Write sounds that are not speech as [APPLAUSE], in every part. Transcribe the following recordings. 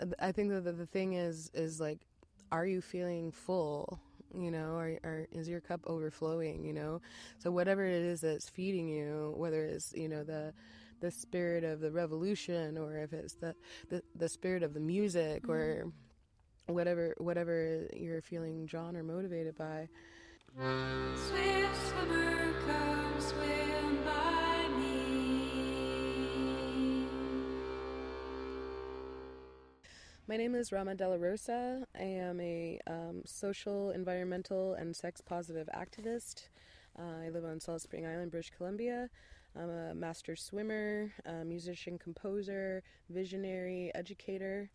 um, I think that the, the thing is is like, are you feeling full? You know, or, or is your cup overflowing? You know, so whatever it is that's feeding you, whether it's you know the the spirit of the revolution, or if it's the the, the spirit of the music, or whatever whatever you're feeling drawn or motivated by. My name is Rama Della Rosa. I am a um, social, environmental, and sex positive activist. Uh, I live on Salt Spring Island, British Columbia. I'm a master swimmer, a musician, composer, visionary, educator,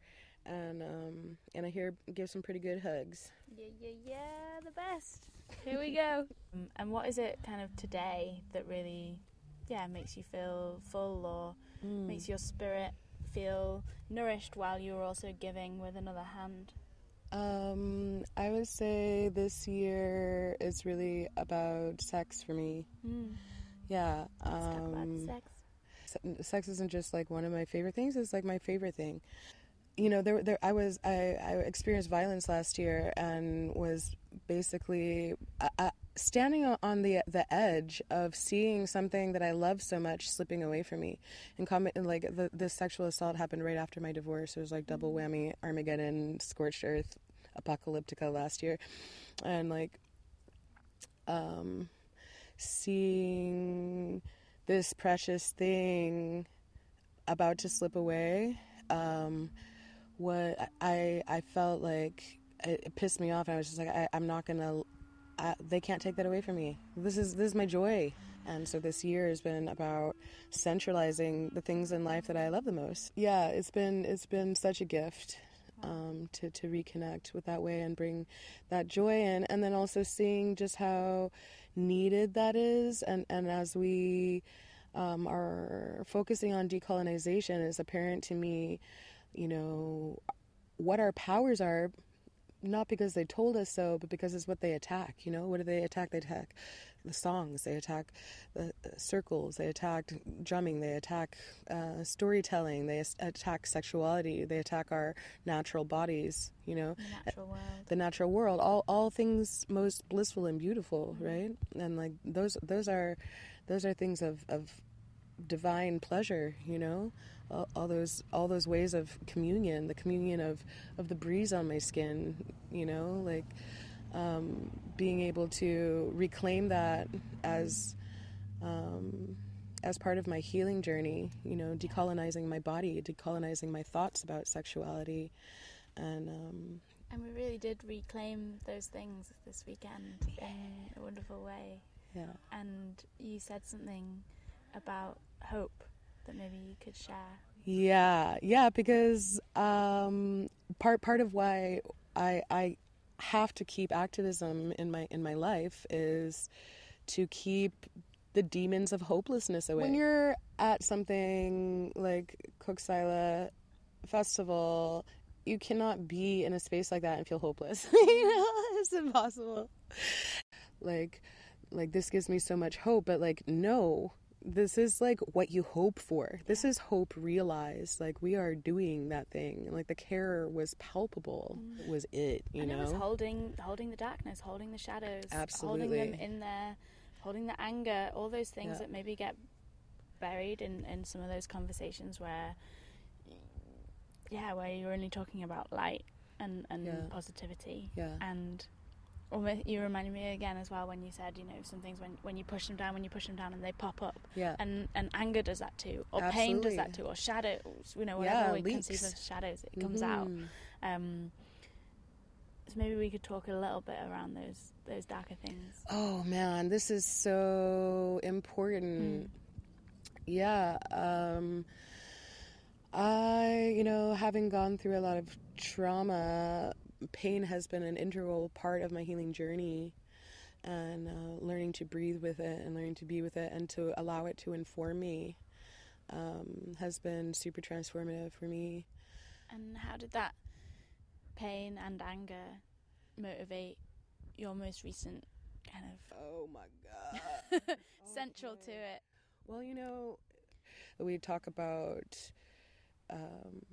and um, and I here give some pretty good hugs. Yeah, yeah, yeah, the best. Here we go. [LAUGHS] Um, and what is it kind of today that really, yeah, makes you feel full or makes your spirit feel nourished while you're also giving with another hand? Um, I would say this year is really about sex for me. Mm. Yeah. Let's talk about um, sex. sex isn't just like one of my favorite things it's like my favorite thing you know there, there i was I, I experienced violence last year and was basically uh, uh, standing on the the edge of seeing something that i love so much slipping away from me and comment and like the, the sexual assault happened right after my divorce. It was like double whammy armageddon scorched earth apocalyptica last year. And like um seeing this precious thing about to slip away um, what I I felt like it, it pissed me off. And I was just like I, I'm not gonna I, they can't take that away from me. This is this is my joy. And so this year has been about centralizing the things in life that I love the most. Yeah it's been it's been such a gift um, to, to reconnect with that way and bring that joy in. And then also seeing just how needed that is. And, and as we um, are focusing on decolonization it's apparent to me you know what our powers are not because they told us so, but because it's what they attack. You know, what do they attack? They attack the songs, they attack the circles, they attack drumming, they attack uh, storytelling, they attack sexuality, they attack our natural bodies. You know, The natural world. the natural world, all all things most blissful and beautiful, right? And like those those are those are things of of divine pleasure you know all, those all those ways of communion the communion of of the breeze on my skin you know like um, being able to reclaim that as um, as part of my healing journey you know decolonizing my body decolonizing my thoughts about sexuality. And um, And we really did reclaim those things this weekend in a wonderful way. yeah. And you said something about hope that maybe you could share. Yeah, yeah, because um, part part of why I I have to keep activism in my in my life is to keep the demons of hopelessness away. When you're at something like Cooksaila Festival, you cannot be in a space like that and feel hopeless. [LAUGHS] you know, it's impossible. Like, like this gives me so much hope, but like no, this is like what you hope for. This is hope realized. Like we are doing that thing. Like the care was palpable. Mm. Was it? You and know? it was holding holding the darkness, holding the shadows, Absolutely. holding them in there, holding the anger, all those things Yeah. that maybe get buried in, in some of those conversations where yeah, where you're only talking about light and, and Yeah. positivity. Yeah. And almost you reminded me again as well when you said, you know, some things when, when you push them down, when you push them down and they pop up. Yeah. And and anger does that too. Or pain does that too. Or shadows, you know, Yeah, we leaks. conceive of shadows, it comes out. Mhm. Um, so maybe we could talk a little bit around those those darker things. Oh man, this is so important. Yeah. Um, I, you know, having gone through a lot of trauma, pain has been an integral part of my healing journey. And uh, learning to breathe with it and learning to be with it and to allow it to inform me um, has been super transformative for me. And how did that pain and anger motivate your most recent kind of Oh my [LAUGHS] God. central to it? Well, you know, we talk about um,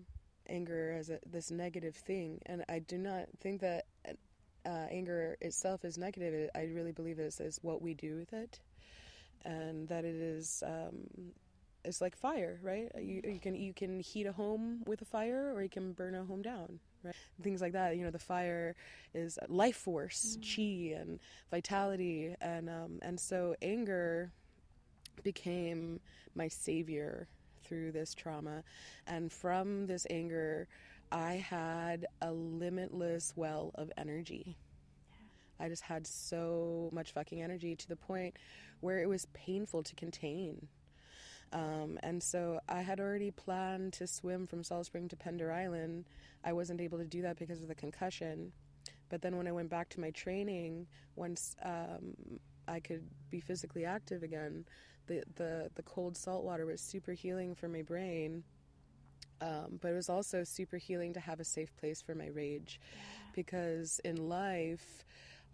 anger as a, this negative thing, and I do not think that uh, anger itself is negative. I really believe it's, it's what we do with it, and that it is um, it's like fire, right? You, you can you can heat a home with a fire, or you can burn a home down, right? Things like that. You know, the fire is life force, chi, and vitality, and um, and so anger became my savior through this trauma, and from this anger, I had a limitless well of energy. I just had so much fucking energy to the point where it was painful to contain. Um, and so I had already planned to swim from Salt Spring to Pender Island. I wasn't able to do that because of the concussion. But then when I went back to my training, once um, I could be physically active again, the, the, the cold salt water was super healing for my brain. Um, but it was also super healing to have a safe place for my rage. Because in life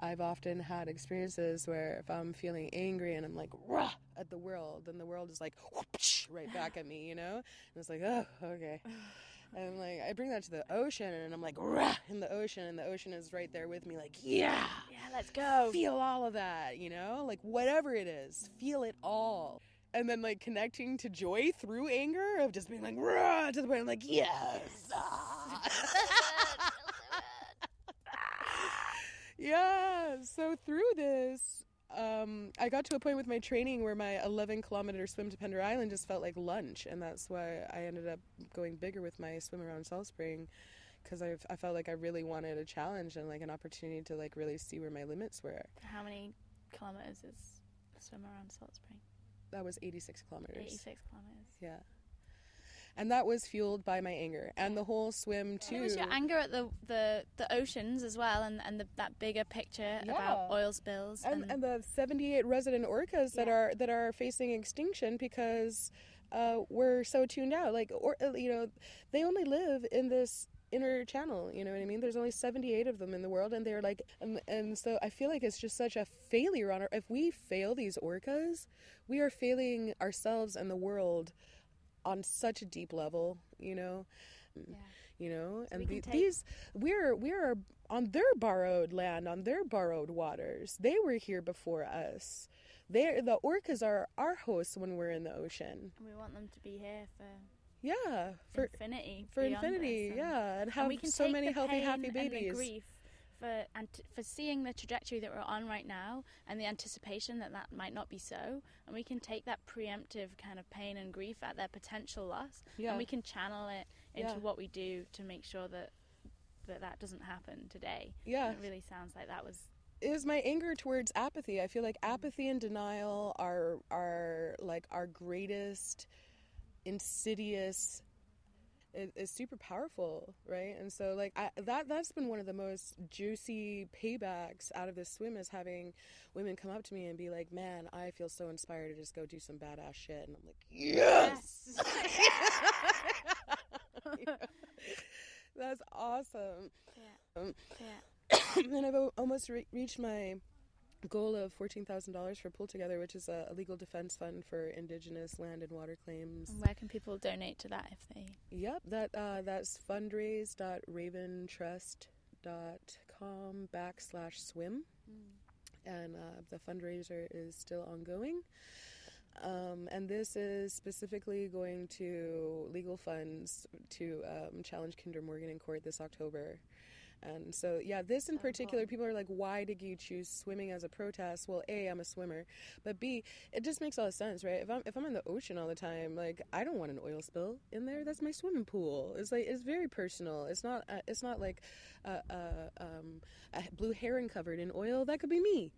i've often had experiences where if i'm feeling angry and i'm like rah! at the world then the world is like whoopsh, right back at me you know? And it's like oh okay [SIGHS] and I'm like i bring that to the ocean and i'm like rah in the ocean and the ocean is right there with me like yeah Yeah, let's go. feel all of that, you know? Like whatever it is, feel it all. And then like connecting to joy through anger of just being like rah to the point I'm like, yes. [LAUGHS] ah." [LAUGHS] yeah. So through this, um, I got to a point with my training where my 11 kilometer swim to Pender Island just felt like lunch, and that's why I ended up going bigger with my swim around Salt Spring, because I I felt like I really wanted a challenge and like an opportunity to like really see where my limits were. How many kilometers is a swim around Salt Spring? That was 86 kilometers. 86 kilometers. Yeah. And that was fueled by my anger and the whole swim too. It was your anger at the, the, the oceans as well, and, and the, that bigger picture about oil spills. and, and the 78 resident orcas that Yeah. are that are facing extinction because uh, we're so tuned out. Like, or uh, you know, they only live in this inner channel. You know what I mean? There's only 78 of them in the world, and they're like, and, and so I feel like it's just such a failure on our. If we fail these orcas, we are failing ourselves and the world on such a deep level. You know. yeah. you know and we the, take- these we're we're on their borrowed land on their borrowed waters they were here before us they the orcas are our hosts when we're in the ocean And we want them to be here for, yeah for infinity. for infinity and- yeah and and have we can so many healthy happy and babies grief for and for seeing the trajectory that we're on right now and the anticipation that that might not be so and we can take that preemptive kind of pain and grief at their potential loss Yeah. and we can channel it into Yeah. what we do to make sure that that that doesn't happen today Yeah. And it really sounds like that was is my anger towards apathy. I feel like apathy and denial are are like our greatest insidious is, is super powerful, right? And so like I, that that's been one of the most juicy paybacks out of this swim is having women come up to me and be like, "Man, I feel so inspired to just go do some badass shit." And I'm like, "Yes." [LAUGHS] That's awesome. yeah Um, yeah [COUGHS] and I've o- almost re- reached my goal of fourteen thousand dollars for Pull Together, which is a, legal defense fund for Indigenous land and water claims. and where can people donate to that if they Yep, that uh, that's fundraise.raventrust.com backslash swim, and uh, the fundraiser is still ongoing. Um, and this is specifically going to legal funds to um, challenge Kinder Morgan in court this October. And so, yeah, this in particular, people are like, why did you choose swimming as a protest? Well, A, I'm a swimmer, but B, it just makes all the sense, right? If I'm if I'm in the ocean all the time, like I don't want an oil spill in there. That's my swimming pool. It's like it's very personal. It's not uh, it's not like uh, uh, um, a blue heron covered in oil. That could be me.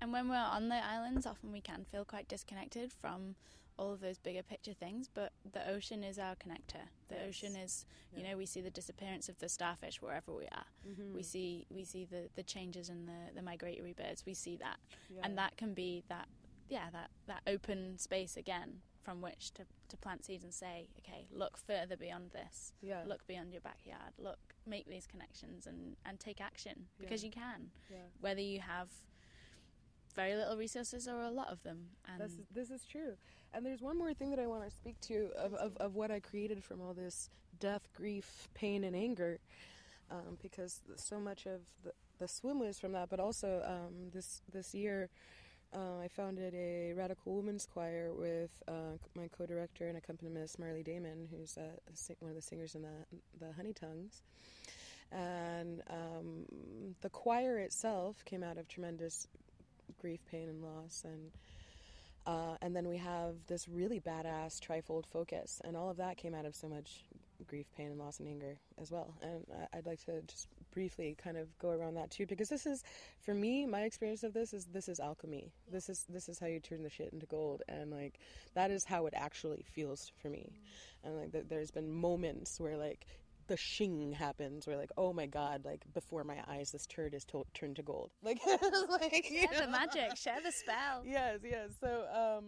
And when we're on the islands, often we can feel quite disconnected from all of those bigger picture things. But the ocean is our connector. The Yes. ocean is, you Yeah. know, we see the disappearance of the starfish wherever we are. Mm-hmm. We see we see the, the changes in the, the migratory birds. We see that, Yeah. and that can be that, yeah, that that open space again from which to, to plant seeds and say, okay, look further beyond this. Yeah. Look beyond your backyard. Look, make these connections and and take action because Yeah. you can Yeah. whether you have very little resources or a lot of them. And This is, this is true. And there's one more thing that I want to speak to of, of, of what I created from all this death, grief, pain, and anger. Um, because so much of the, the swim was from that, but also um, this this year uh, I founded a radical women's choir with uh, my co-director and accompanist Marley Damon, who's uh, one of the singers in the the Honey Tongues. And um, the choir itself came out of tremendous grief, pain, and loss, and uh, and then we have this really badass trifold focus, and all of that came out of so much grief, pain, and loss and anger as well. And I'd like to just briefly kind of go around that too, because this is, for me, my experience of this is this is alchemy. This is this is how you turn the shit into gold, and like that is how it actually feels for me. And like th- there's been moments where like the shing happens where like oh my god like before my eyes this turd is to- turned to gold [LAUGHS] like [LAUGHS] like share the know? magic, share the spell. [LAUGHS] yes, yes. So,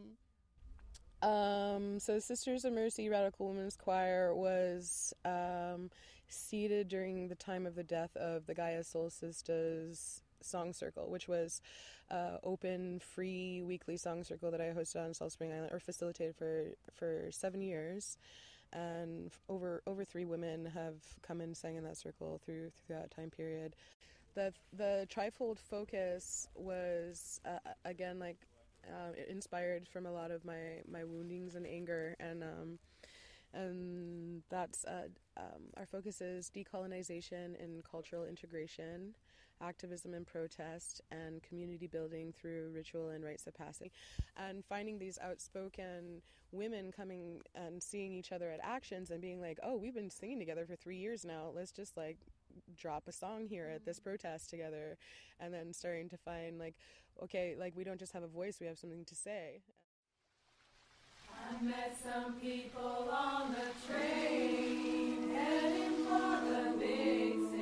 um, um, so Sisters of Mercy Radical Women's Choir was um, seated during the time of the death of the Gaia Soul Sisters Song Circle, which was uh, open, free weekly song circle that I hosted on Salt Spring Island or facilitated for for seven years. And over over three women have come and sang in that circle through through that time period. The the trifold focus was uh, again like uh, inspired from a lot of my my woundings and anger and um and that's uh, um, our focus is decolonization and cultural integration activism and protest and community building through ritual and rites of passage and finding these outspoken women coming and seeing each other at actions and being like oh we've been singing together for three years now. Let's just like drop a song here at this mm. protest together. And then starting to find like okay like we don't just have a voice we have something to say. I met some people on the train heading for the big city,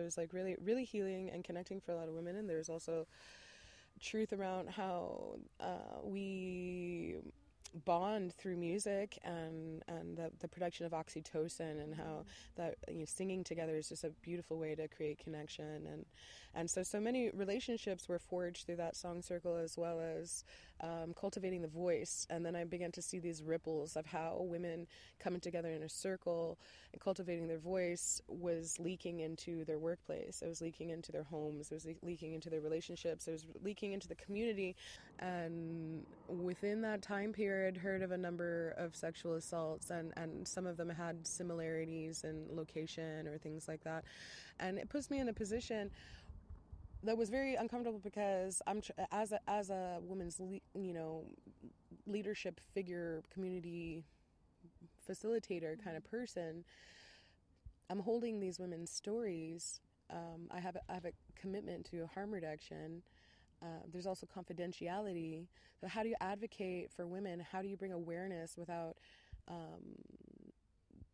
It was like really, really healing and connecting for a lot of women. And there's also truth around how uh, we bond through music and and the, the production of oxytocin and how that you know, singing together is just a beautiful way to create connection and and so so many relationships were forged through that song circle as well as um, cultivating the voice. And then I began to see these ripples of how women coming together in a circle and cultivating their voice was leaking into their workplace. It was leaking into their homes. It was le- leaking into their relationships. It was leaking into the community. And within that time period heard of a number of sexual assaults and, and some of them had similarities in location or things like that. And it puts me in a position that was very uncomfortable because I'm tr- as a as a woman's le- you know leadership figure community facilitator kind of person I'm holding these women's stories um, I have a, I have a commitment to harm reduction uh, there's also confidentiality. So, how do you advocate for women? How do you bring awareness without um,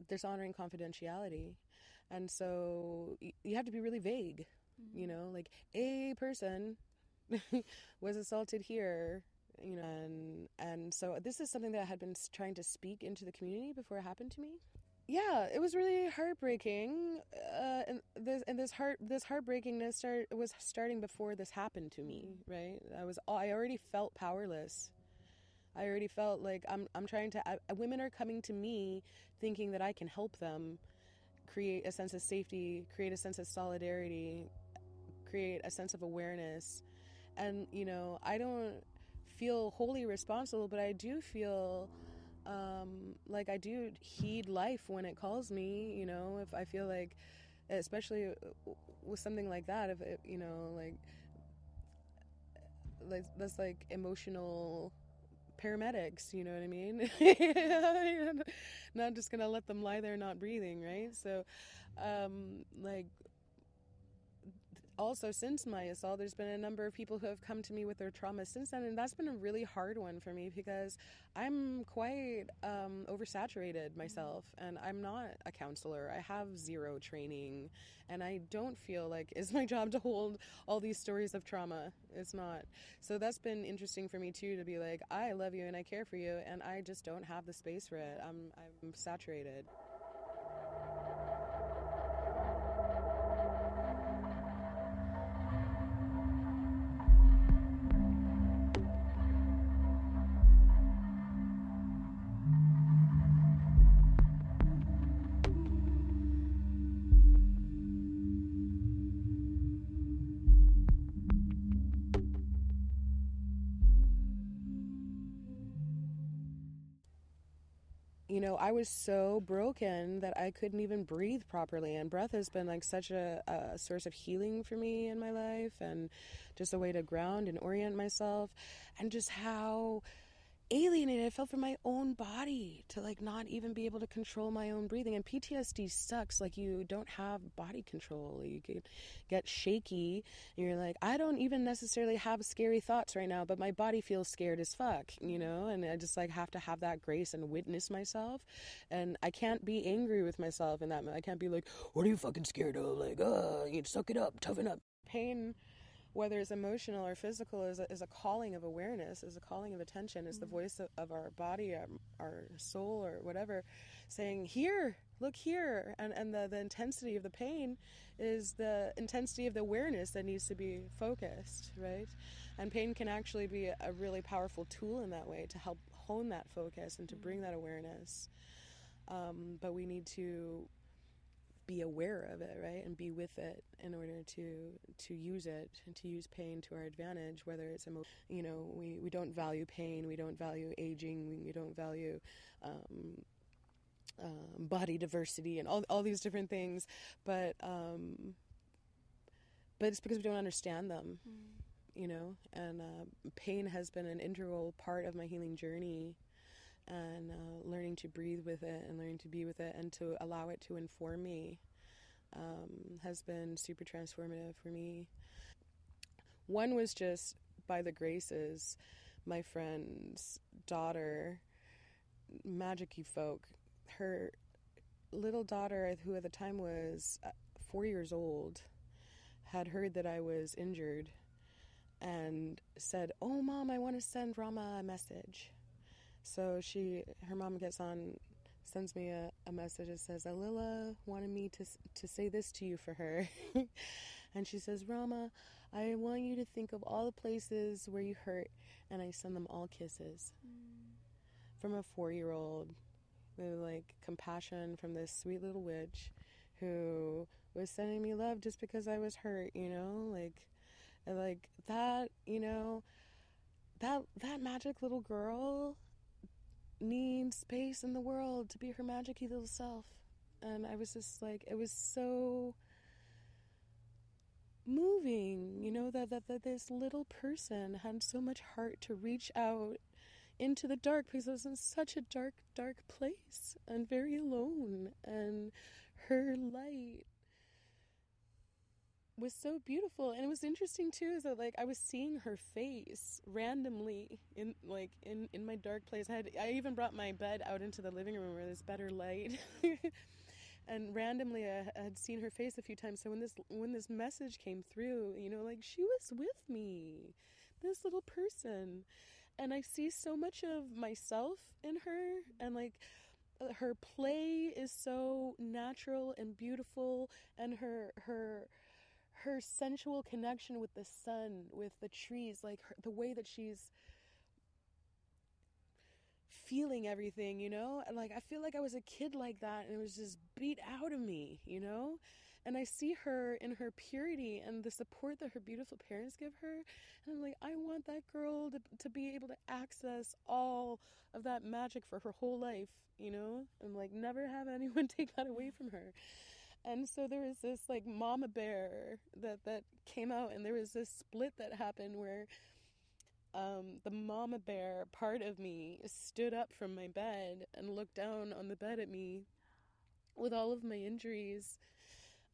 dishonoring confidentiality? And so, y- you have to be really vague. Mm-hmm. You know, like a person [LAUGHS] was assaulted here. You know, and and so this is something that I had been trying to speak into the community before it happened to me yeah, it was really heartbreaking. Uh, and this and this heart this heartbreakingness start was starting before this happened to me. Right, I was I already felt powerless. I already felt like I'm I'm trying to. I, women are coming to me thinking that I can help them create a sense of safety, create a sense of solidarity, create a sense of awareness, and you know I don't feel wholly responsible, but I do feel um, like I do heed life when it calls me. You know, if I feel like, especially with something like that, if it, you know, like, like that's like emotional paramedics. You know what I mean? [LAUGHS] not just gonna let them lie there not breathing, right? So, um, like also since my assault there's been a number of people who have come to me with their trauma since then and that's been a really hard one for me because i'm quite um, oversaturated myself and i'm not a counselor. I have zero training and i don't feel like it's my [LAUGHS] job to hold all these stories of trauma. It's not. So that's been interesting for me too to be like i love you and i care for you and i just don't have the space for it. I'm, I'm saturated I was so broken that I couldn't even breathe properly. And breath has been like such a, a, source of healing for me in my life and just a way to ground and orient myself. And just how alienated I felt from my own body to like not even be able to control my own breathing. And PTSD sucks. Like you don't have body control. You get, get shaky. And you're like, I don't even necessarily have scary thoughts right now, but my body feels scared as fuck, you know? And I just like have to have that grace and witness myself. And I can't be angry with myself in that. I can't be like, what are you fucking scared of? Like, uh, you suck it up, toughen up. Pain whether it's emotional or physical, is a, is a calling of awareness, is a calling of attention, is mm-hmm. the voice of, of, our body, our, our soul, or whatever, saying, Here, look here. And, and the, the intensity of the pain is the intensity of the awareness that needs to be focused, right? And pain can actually be a really powerful tool in that way to help hone that focus and to bring mm-hmm. that awareness. Um, but we need to be aware of it right and be with it in order to to use it and to use pain to our advantage whether it's emo- you know we, we don't value pain we don't value aging we, we don't value um, um, body diversity and all, all these different things but um, but it's because we don't understand them mm. you know and uh, pain has been an integral part of my healing journey and uh, learning to breathe with it and learning to be with it and to allow it to inform me um, has been super transformative for me. One was just by the graces, my friend's daughter, magic folk, her little daughter, who at the time was uh, four years old, had heard that I was injured and said, "Oh, mom, I want to send Rama a message." So she, her mom gets on, sends me a, a message that says, "Alila wanted me to to say this to you for her," [LAUGHS] and she says, "Rama, I want you to think of all the places where you hurt, and I send them all kisses." Mm. From a four-year-old, with like compassion from this sweet little witch, who was sending me love just because I was hurt, you know, like and like that, you know, that that magic little girl needs space in the world to be her magicy little self. And I was just like it was so moving, you know, that, that, that this little person had so much heart to reach out into the dark because I was in such a dark, dark place and very alone. And her light was so beautiful. And it was interesting too is that like i was seeing her face randomly in like in in my dark place. I had i even brought my bed out into the living room where there's better light [LAUGHS] and randomly I, I had seen her face a few times. So when this when this message came through you know like she was with me this little person. And i see so much of myself in her and like uh, her play is so natural and beautiful and her her her sensual connection with the sun, with the trees, like her, the way that she's feeling everything, you know? Like I feel like I was a kid like that and it was just beat out of me, you know? And I see her in her purity and the support that her beautiful parents give her. And I'm like, I want that girl to, to be able to access all of that magic for her whole life, you know? And like never have [LAUGHS] anyone take that away from her and so there was this like mama bear that that came out and there was this split that happened where um, the mama bear part of me stood up from my bed and looked down on the bed at me with all of my injuries.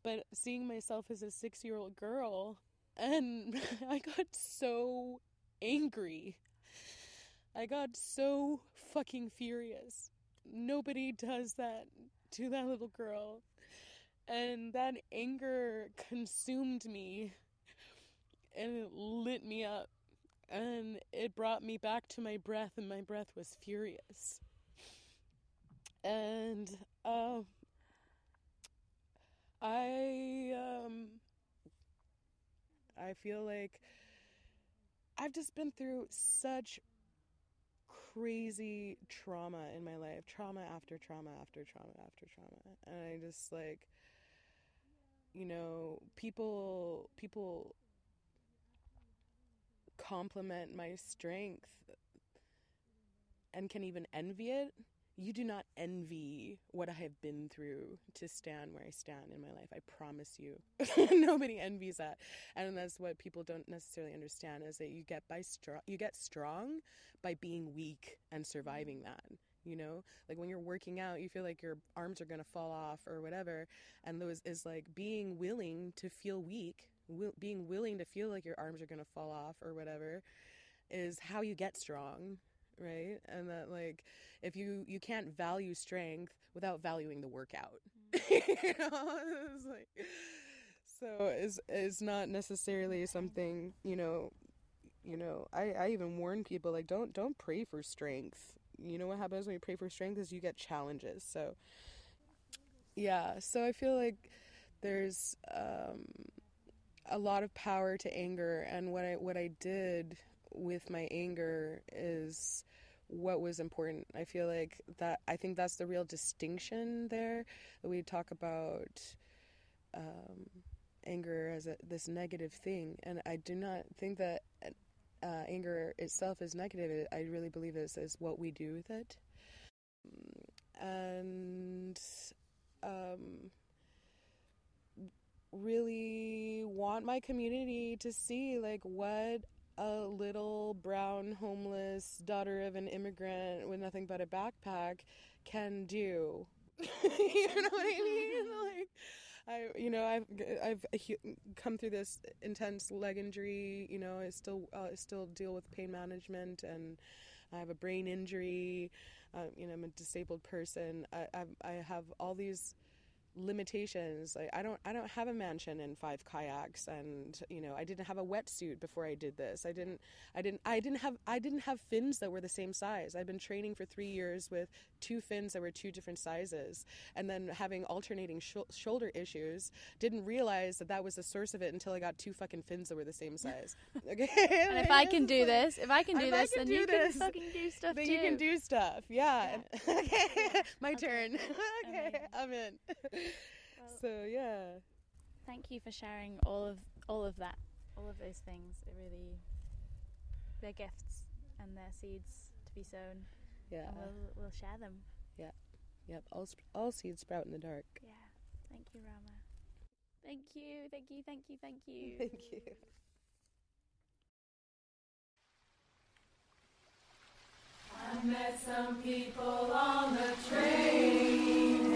But seeing myself as a six year old girl and [LAUGHS] i got so angry. I got so fucking furious. Nobody does that to that little girl and that anger consumed me and it lit me up and it brought me back to my breath and my breath was furious. And um i um i feel like i've just been through such crazy trauma in my life trauma after trauma after trauma after trauma. And i just like you know people people compliment my strength and can even envy it you do not envy what I have been through to stand where I stand in my life. I promise you. [LAUGHS] Nobody envies that. And that's what people don't necessarily understand is that you get by strong you get strong by being weak and surviving that. You know, like when you're working out, you feel like your arms are gonna fall off or whatever, and those is like being willing to feel weak, will, being willing to feel like your arms are gonna fall off or whatever, is how you get strong right? And that like if you you can't value strength without valuing the workout. [LAUGHS] You know? It's like so it's it's not necessarily something you know you know i i even warn people like don't don't pray for strength you know what happens when you pray for strength is you get challenges so yeah so i feel like there's um a lot of power to anger and what i what i did with my anger is what was important. I feel like that I think that's the real distinction there. We talk about um, anger as a, this negative thing, and I do not think that uh, anger itself is negative. I really believe this is what we do with it, and um, really want my community to see like what a little brown homeless daughter of an immigrant with nothing but a backpack can do. [LAUGHS] you know what I mean? [LAUGHS] Like, I, you know, I've I've come through this intense leg injury. You know, I still uh, still deal with pain management, and I have a brain injury. Uh, you know, I'm a disabled person. I I've, I have all these limitations. Like i don't i don't have a mansion and five kayaks and you know i didn't have a wetsuit before i did this. I didn't i didn't i didn't have i didn't have fins that were the same size. I've been training for three years with two fins that were two different sizes. And then having alternating sh- shoulder issues didn't realize that that was the source of it until i got two fucking fins that were the same size. [LAUGHS] [LAUGHS] Okay. And if I can do [LAUGHS] this, if I can do this, can then do you this, can fucking do stuff then too. you can do stuff. Yeah, okay. My turn. Okay. I'm in so yeah Thank you for sharing all of all of that, all of those things. It really, they're gifts and they're seeds to be sown. yeah And we'll we'll share them. Yeah. Yep, all, sp- all seeds sprout in the dark. Yeah. Thank you, Rama. Thank you. Thank you. Thank you. Thank you. [LAUGHS] Thank you. I met some people on the train